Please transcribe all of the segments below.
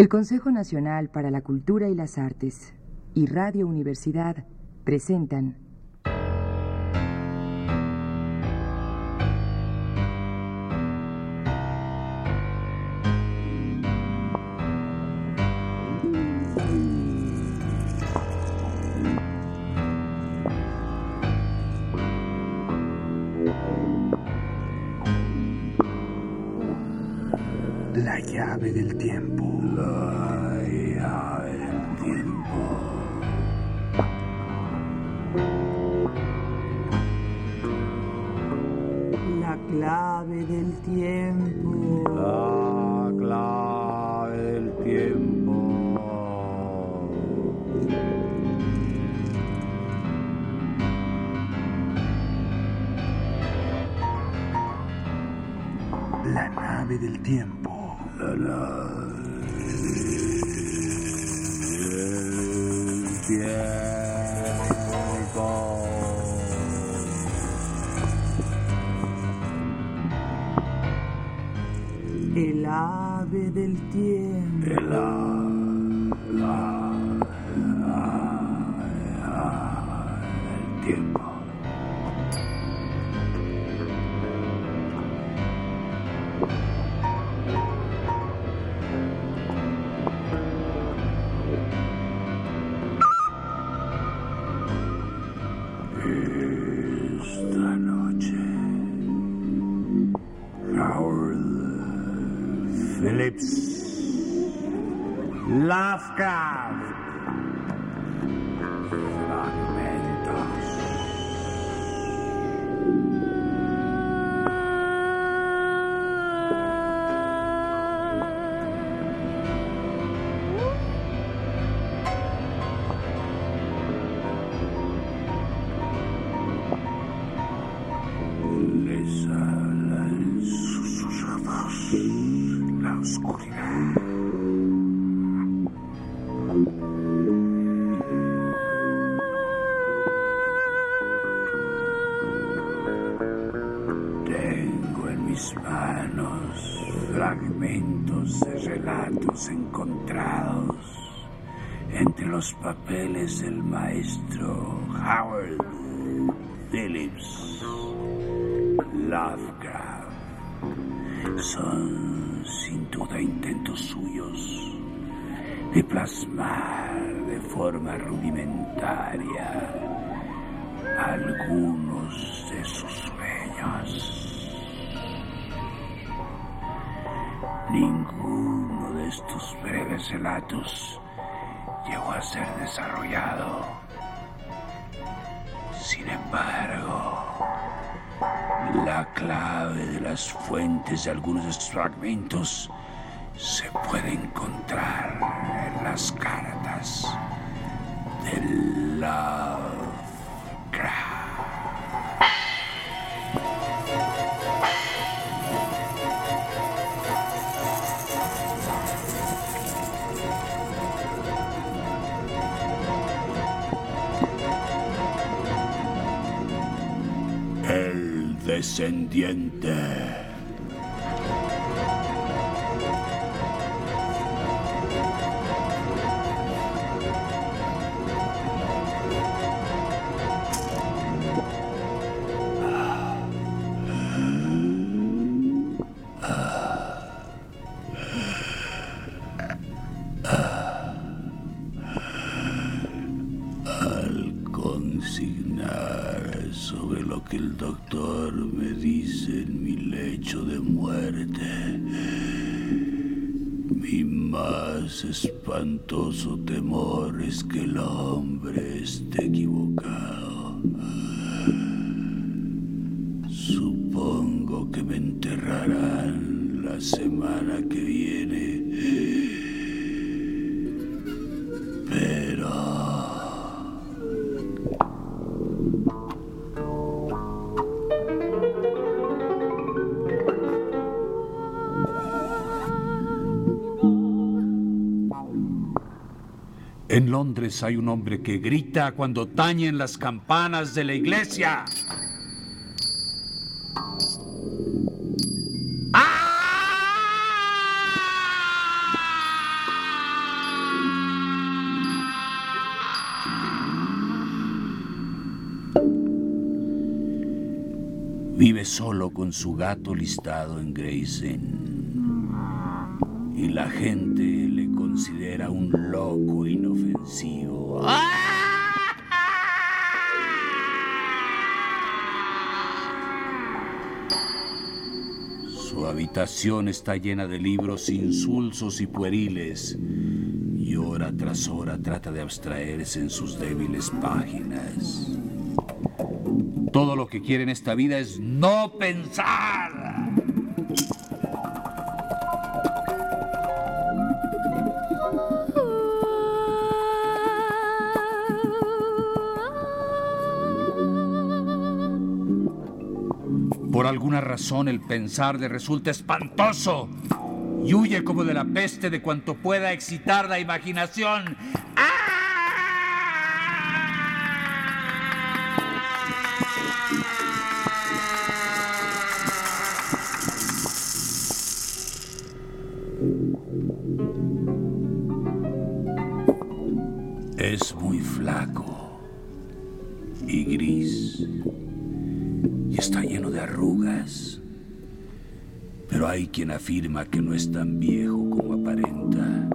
El Consejo Nacional para la Cultura y las Artes y Radio Universidad presentan La llave del tiempo. La nave del tiempo. La del tiempo. El ave del tiempo. Relatos encontrados entre los papeles del maestro Howard Phillips Lovecraft. Son sin duda intentos suyos de plasmar de forma rudimentaria algunos de sus sueños. Ninguno de estos breves relatos llegó a ser desarrollado. Sin embargo, la clave de las fuentes de algunos de estos fragmentos se puede encontrar en las cartas de Lovecraft. Descendiente. Mi más espantoso temor es que el hombre esté equivocado. Supongo que me enterrarán la semana En Londres hay un hombre que grita cuando tañen las campanas de la iglesia. ¡Ah! Vive solo con su gato listado en Gray's Y la gente considera un loco inofensivo. Su habitación está llena de libros insulsos y pueriles y hora tras hora trata de abstraerse en sus débiles páginas. Todo lo que quiere en esta vida es no pensar. Alguna razón el pensar le resulta espantoso y huye como de la peste de cuanto pueda excitar la imaginación. Afirma que no es tan viejo como aparenta.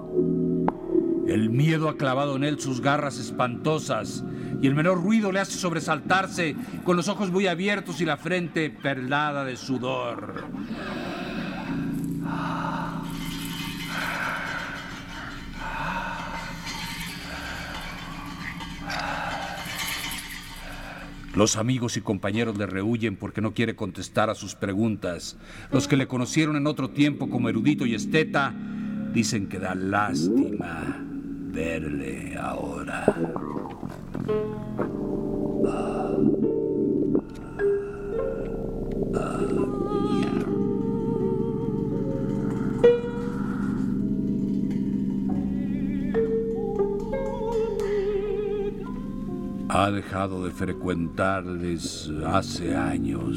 El miedo ha clavado en él sus garras espantosas y el menor ruido le hace sobresaltarse con los ojos muy abiertos y la frente perlada de sudor. Los amigos y compañeros le rehuyen porque no quiere contestar a sus preguntas. Los que le conocieron en otro tiempo como erudito y esteta dicen que da lástima verle ahora. Ha dejado de frecuentarles hace años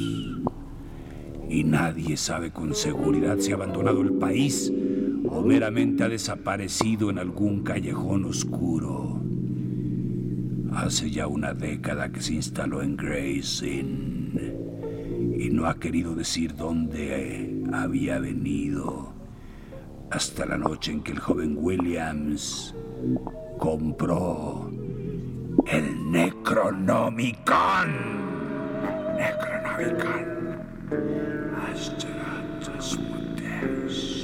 y nadie sabe con seguridad si ha abandonado el país o meramente ha desaparecido en algún callejón oscuro. Hace ya una década que se instaló en Gray's Inn y no ha querido decir dónde había venido hasta la noche en que el joven Williams compró el Necronomicon. Necronomicon. Astratus Muteus.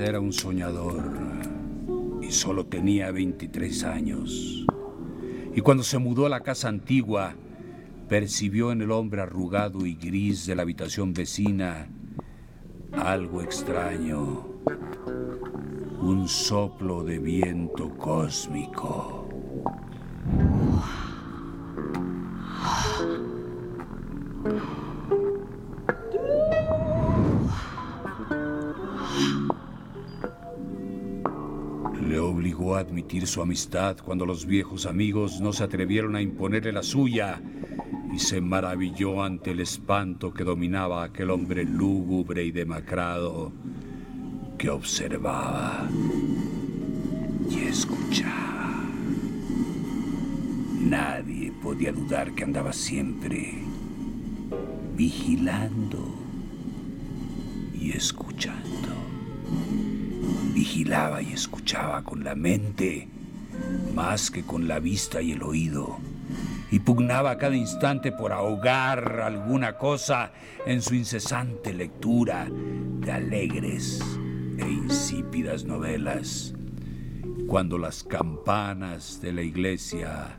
Era un soñador y solo tenía 23 años. Y cuando se mudó a la casa antigua, percibió en el hombre arrugado y gris de la habitación vecina algo extraño, un soplo de viento cósmico. Su amistad cuando los viejos amigos no se atrevieron a imponerle la suya y se maravilló ante el espanto que dominaba aquel hombre lúgubre y demacrado que observaba y escuchaba. Nadie podía dudar que andaba siempre vigilando y escuchando. Vigilaba y escuchaba con la mente más que con la vista y el oído y pugnaba a cada instante por ahogar alguna cosa en su incesante lectura de alegres e insípidas novelas. Cuando las campanas de la iglesia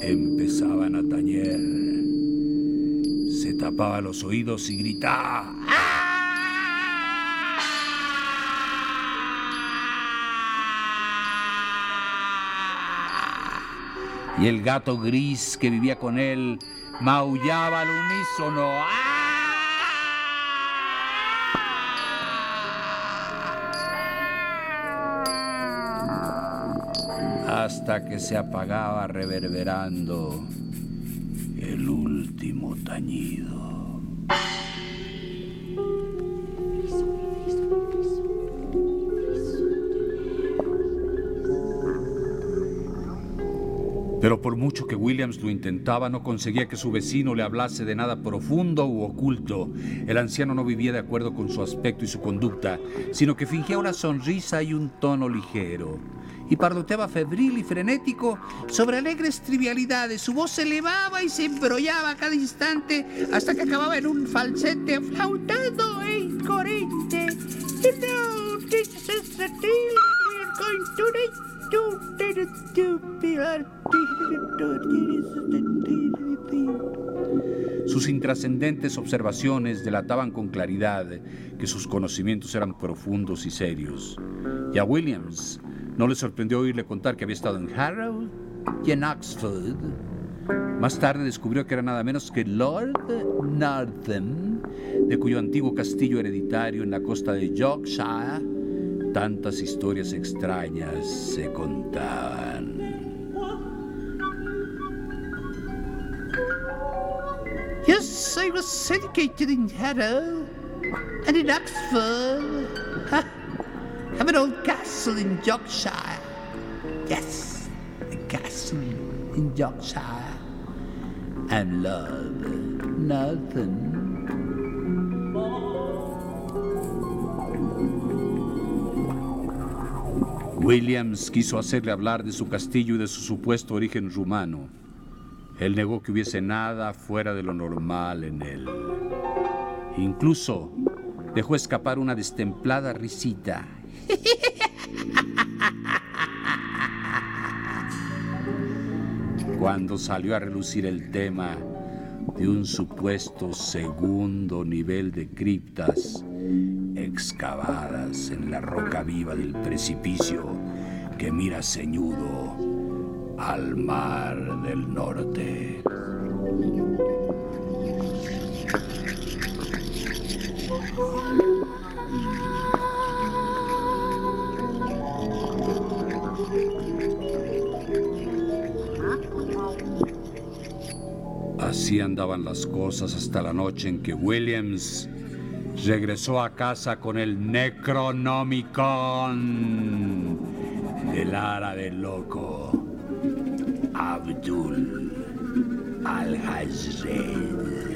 empezaban a tañer, se tapaba los oídos y gritaba. Y el gato gris que vivía con él maullaba al unísono. hasta que se apagaba reverberando el último tañido. Pero por mucho que Williams lo intentaba, no conseguía que su vecino le hablase de nada profundo u oculto. El anciano no vivía de acuerdo con su aspecto y su conducta, sino que fingía una sonrisa y un tono ligero. Y parloteaba febril y frenético sobre alegres trivialidades. Su voz se elevaba y se embrollaba a cada instante hasta que acababa en un falsete aflautado e incoherente. this sus intrascendentes observaciones delataban con claridad que sus conocimientos eran profundos y serios. Y a Williams no le sorprendió oírle contar que había estado en Harrow y en Oxford. Más tarde descubrió que era nada menos que Lord Northam, de cuyo antiguo castillo hereditario en la costa de Yorkshire tantas historias extrañas se contaban. Yes, I was educated in Harrow and in Oxford. Ha, have an old castle in Yorkshire. Yes, a castle in Yorkshire. And love, nothing. Williams quiso hacerle hablar de su castillo y de su supuesto origen rumano. Él negó que hubiese nada fuera de lo normal en él. Incluso dejó escapar una destemplada risita. Cuando salió a relucir el tema de un supuesto segundo nivel de criptas excavadas en la roca viva del precipicio que mira ceñudo al mar del norte. Así andaban las cosas hasta la noche en que Williams regresó a casa con el Necronomicon del ara del loco Abdul al-Hajred.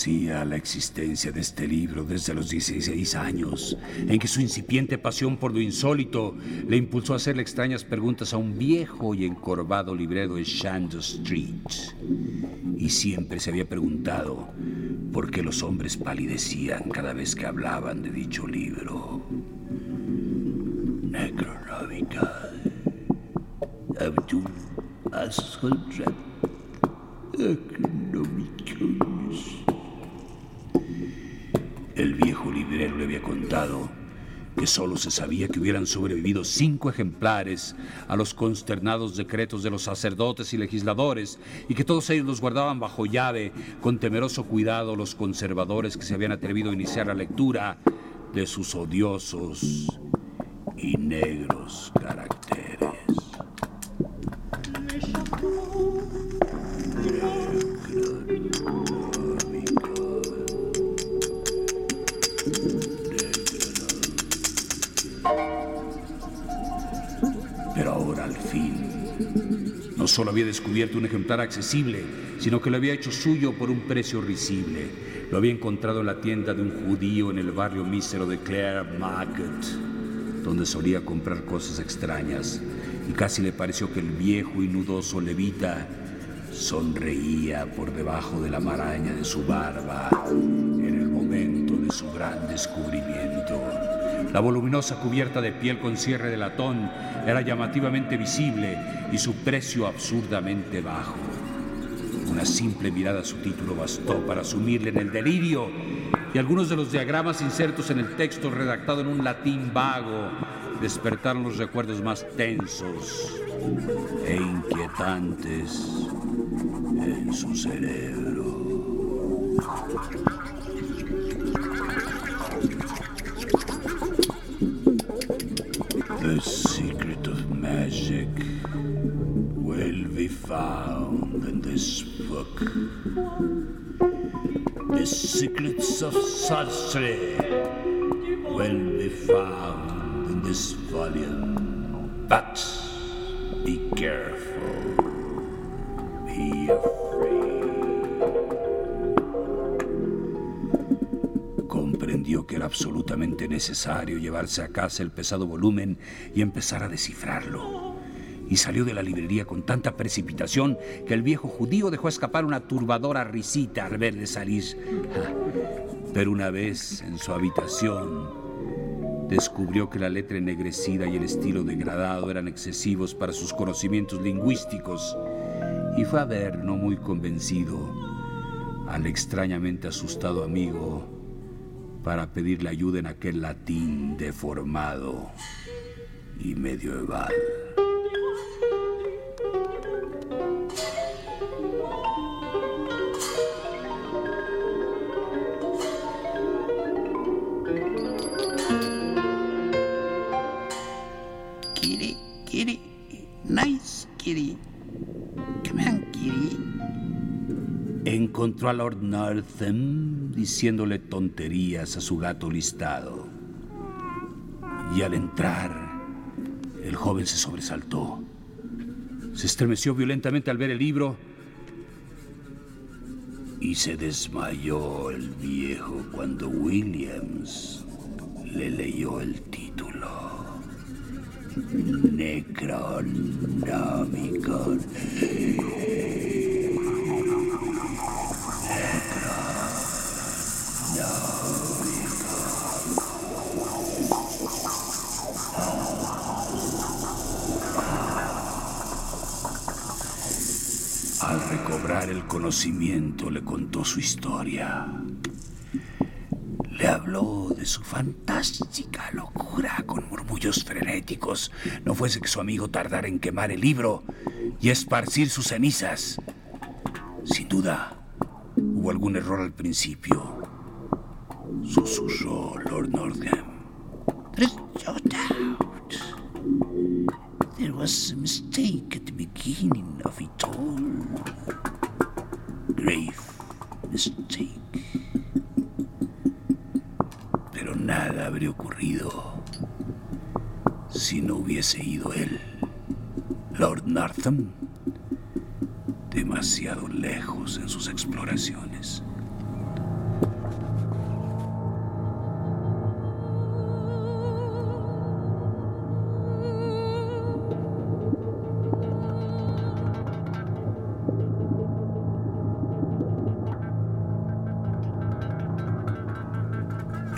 Conocía la existencia de este libro desde los 16 años, en que su incipiente pasión por lo insólito le impulsó a hacerle extrañas preguntas a un viejo y encorvado librero de Shandor Street. Y siempre se había preguntado por qué los hombres palidecían cada vez que hablaban de dicho libro. Abdul viejo le había contado que solo se sabía que hubieran sobrevivido cinco ejemplares a los consternados decretos de los sacerdotes y legisladores y que todos ellos los guardaban bajo llave con temeroso cuidado los conservadores que se habían atrevido a iniciar la lectura de sus odiosos y negros caracteres. Solo había descubierto un ejemplar accesible, sino que lo había hecho suyo por un precio risible. Lo había encontrado en la tienda de un judío en el barrio mísero de Clare Market, donde solía comprar cosas extrañas, y casi le pareció que el viejo y nudoso levita sonreía por debajo de la maraña de su barba en el momento su gran descubrimiento. La voluminosa cubierta de piel con cierre de latón era llamativamente visible y su precio absurdamente bajo. Una simple mirada a su título bastó para sumirle en el delirio y algunos de los diagramas insertos en el texto redactado en un latín vago despertaron los recuerdos más tensos e inquietantes en su cerebro. The secrets of sorcery will be found in this volume. But be careful. Be afraid. Comprendió que era absolutamente necesario llevarse a casa el pesado volumen y empezar a descifrarlo. Y salió de la librería con tanta precipitación que el viejo judío dejó escapar una turbadora risita al verle salir. Pero una vez en su habitación, descubrió que la letra ennegrecida y el estilo degradado eran excesivos para sus conocimientos lingüísticos y fue a ver, no muy convencido, al extrañamente asustado amigo para pedirle ayuda en aquel latín deformado y medieval. Encontró a Lord Northam diciéndole tonterías a su gato listado. Y al entrar, el joven se sobresaltó. Se estremeció violentamente al ver el libro y se desmayó el viejo cuando Williams le leyó el título. Necronomicon. Recobrar el conocimiento le contó su historia. Le habló de su fantástica locura con murmullos frenéticos, no fuese que su amigo tardara en quemar el libro y esparcir sus cenizas. Sin duda, hubo algún error al principio. Susurró Lord Nordham. There's no doubt. There was a mistake at the beginning of it all. Nartham, demasiado lejos en sus exploraciones.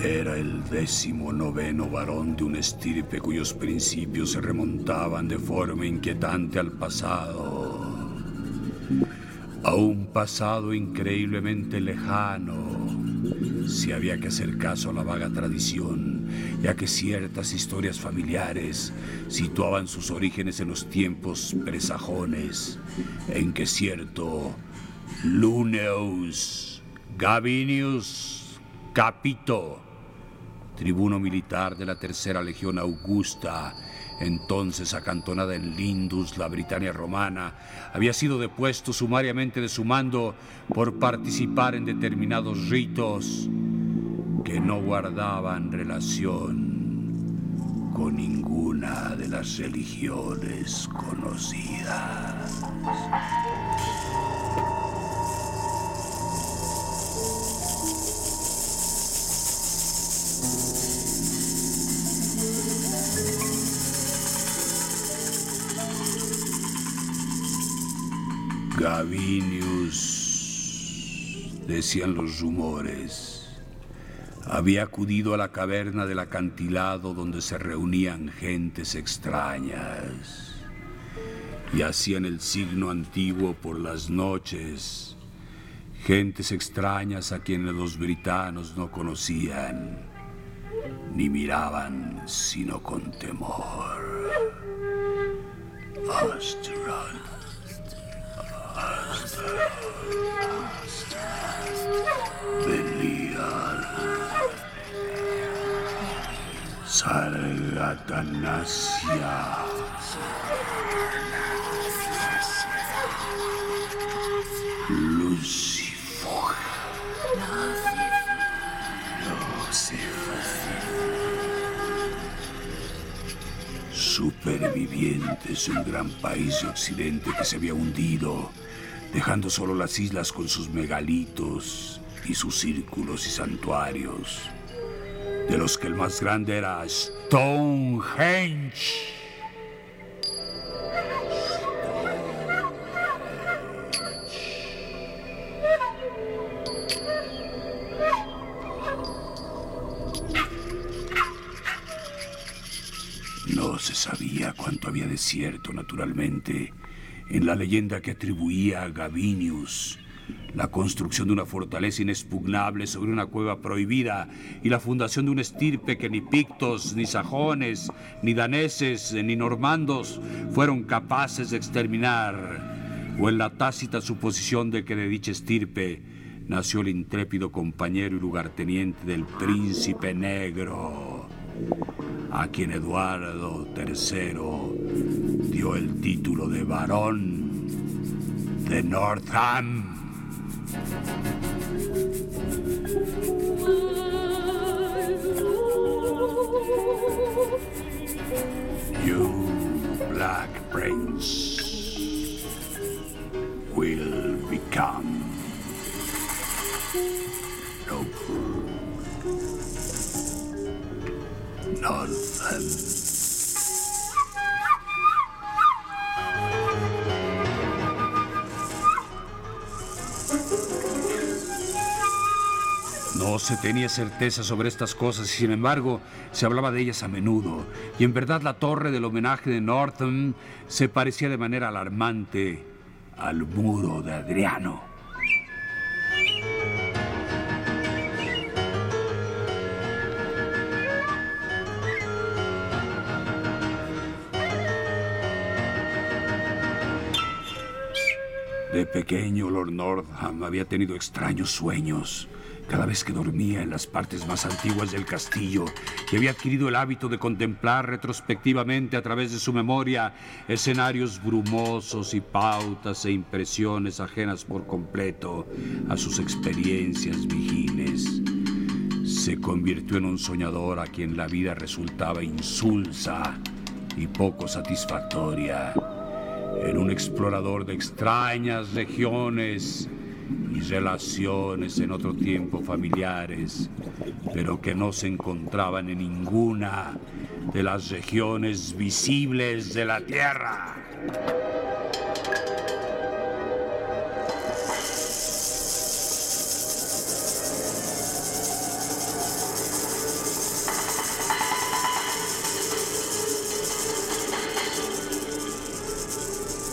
Era el décimo noveno varón de un estirpe cuyos principios se remontaban de forma inquietante al pasado. A un pasado increíblemente lejano. Si había que hacer caso a la vaga tradición, ya que ciertas historias familiares situaban sus orígenes en los tiempos presajones, en que cierto Luneus Gabinius Capito, tribuno militar de la Tercera Legión Augusta, entonces acantonada en Lindus, la Britania romana, había sido depuesto sumariamente de su mando por participar en determinados ritos que no guardaban relación con ninguna de las religiones conocidas. Gavinius, decían los rumores, había acudido a la caverna del acantilado donde se reunían gentes extrañas y hacían el signo antiguo por las noches. Gentes extrañas a quienes los britanos no conocían, ni miraban sino con temor. Astral. Sargatanasia. Lucifer. Supervivientes de un gran país de Occidente que se había hundido, dejando solo las islas con sus megalitos y sus círculos y santuarios, de los que el más grande era Stonehenge. No se sabía cuánto había de cierto, naturalmente, en la leyenda que atribuía a Gavinius la construcción de una fortaleza inexpugnable sobre una cueva prohibida y la fundación de un estirpe que ni pictos, ni sajones, ni daneses, ni normandos fueron capaces de exterminar, o en la tácita suposición de que de dicha estirpe nació el intrépido compañero y lugarteniente del príncipe negro, a quien Eduardo III dio el título de varón de Northam. You, Black Prince, will become. Nope. Northam. Se tenía certeza sobre estas cosas y sin embargo se hablaba de ellas a menudo. Y en verdad la torre del homenaje de Northam se parecía de manera alarmante al muro de Adriano. De pequeño, Lord Northam había tenido extraños sueños. Cada vez que dormía en las partes más antiguas del castillo, y había adquirido el hábito de contemplar retrospectivamente a través de su memoria escenarios brumosos y pautas e impresiones ajenas por completo a sus experiencias vigiles. Se convirtió en un soñador a quien la vida resultaba insulsa y poco satisfactoria en un explorador de extrañas regiones y relaciones en otro tiempo familiares, pero que no se encontraban en ninguna de las regiones visibles de la Tierra.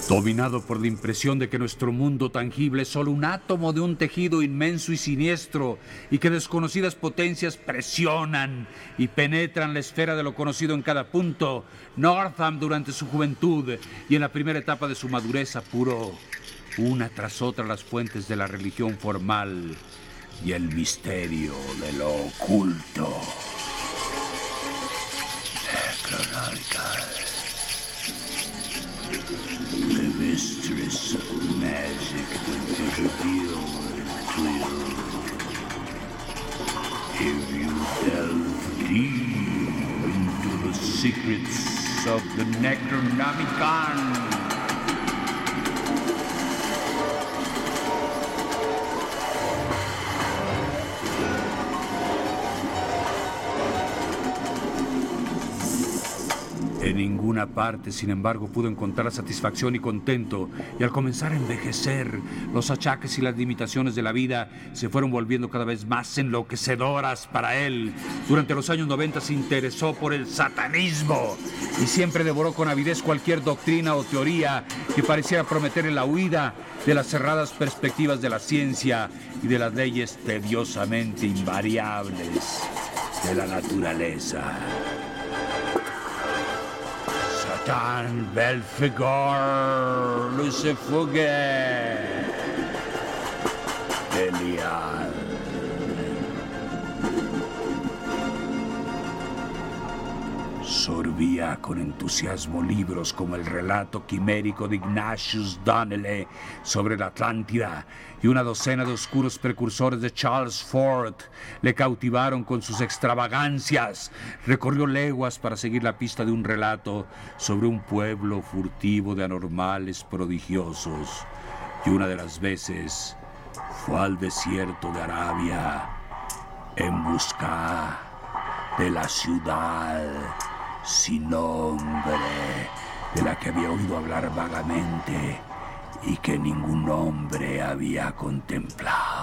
Dominado por la impresión de que nuestro mundo tangible es solo un átomo de un tejido inmenso y siniestro y que desconocidas potencias presionan y penetran la esfera de lo conocido en cada punto, Northam durante su juventud y en la primera etapa de su madurez apuró una tras otra las fuentes de la religión formal y el misterio de lo oculto. Mysteries of magic will be revealed to you if you delve deep into the secrets of the Necronomicon. Ninguna parte, sin embargo, pudo encontrar satisfacción y contento, y al comenzar a envejecer, los achaques y las limitaciones de la vida se fueron volviendo cada vez más enloquecedoras para él. Durante los años 90 se interesó por el satanismo y siempre devoró con avidez cualquier doctrina o teoría que pareciera prometer la huida de las cerradas perspectivas de la ciencia y de las leyes tediosamente invariables de la naturaleza. Satan Belfegor Lucifuge Sorbía con entusiasmo libros como el relato quimérico de Ignatius Donnelly sobre la Atlántida y una docena de oscuros precursores de Charles Ford le cautivaron con sus extravagancias. Recorrió leguas para seguir la pista de un relato sobre un pueblo furtivo de anormales prodigiosos. Y una de las veces fue al desierto de Arabia en busca de la ciudad sin nombre, de la que había oído hablar vagamente y que ningún hombre había contemplado.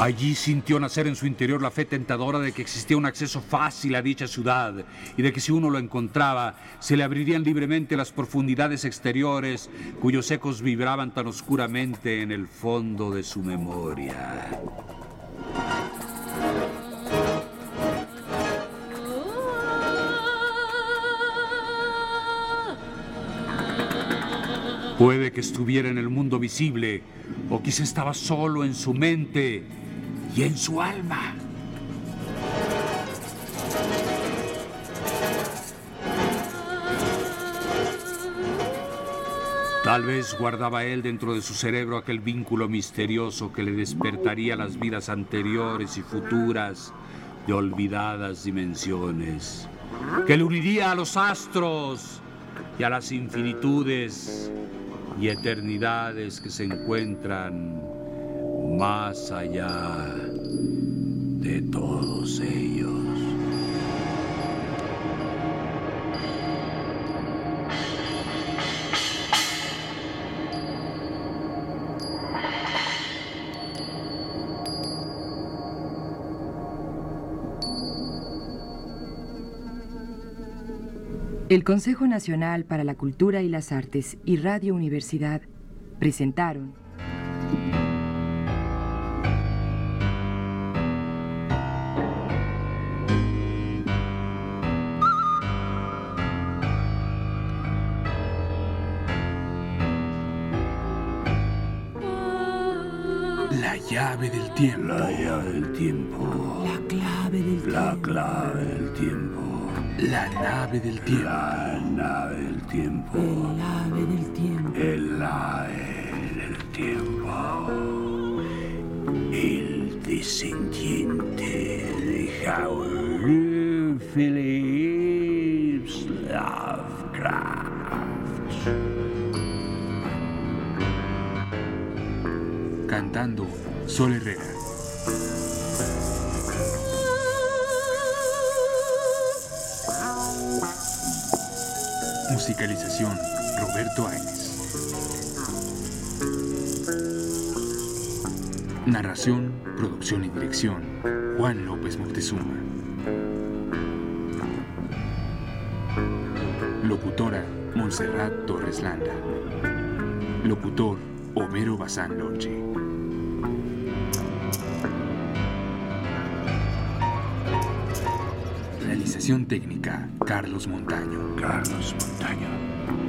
Allí sintió nacer en su interior la fe tentadora de que existía un acceso fácil a dicha ciudad y de que si uno lo encontraba, se le abrirían libremente las profundidades exteriores cuyos ecos vibraban tan oscuramente en el fondo de su memoria. Puede que estuviera en el mundo visible o quizá estaba solo en su mente y en su alma. Tal vez guardaba él dentro de su cerebro aquel vínculo misterioso que le despertaría las vidas anteriores y futuras de olvidadas dimensiones, que le uniría a los astros y a las infinitudes y eternidades que se encuentran más allá de todos ellos. El Consejo Nacional para la Cultura y las Artes y Radio Universidad presentaron La llave del tiempo. La llave del tiempo. La clave del La tiempo. clave del tiempo. La nave del tiempo. La nave del tiempo. El ave del tiempo. El ave del tiempo. El descendiente de Howard Phillips Lovecraft. Cantando Sol Herrera. Musicalización Roberto Áñez. Narración, producción y dirección Juan López Moctezuma. Locutora Montserrat Torres Landa. Locutor Homero Bazán Lonche. Realización técnica Carlos Montaño. Carlos Montaño.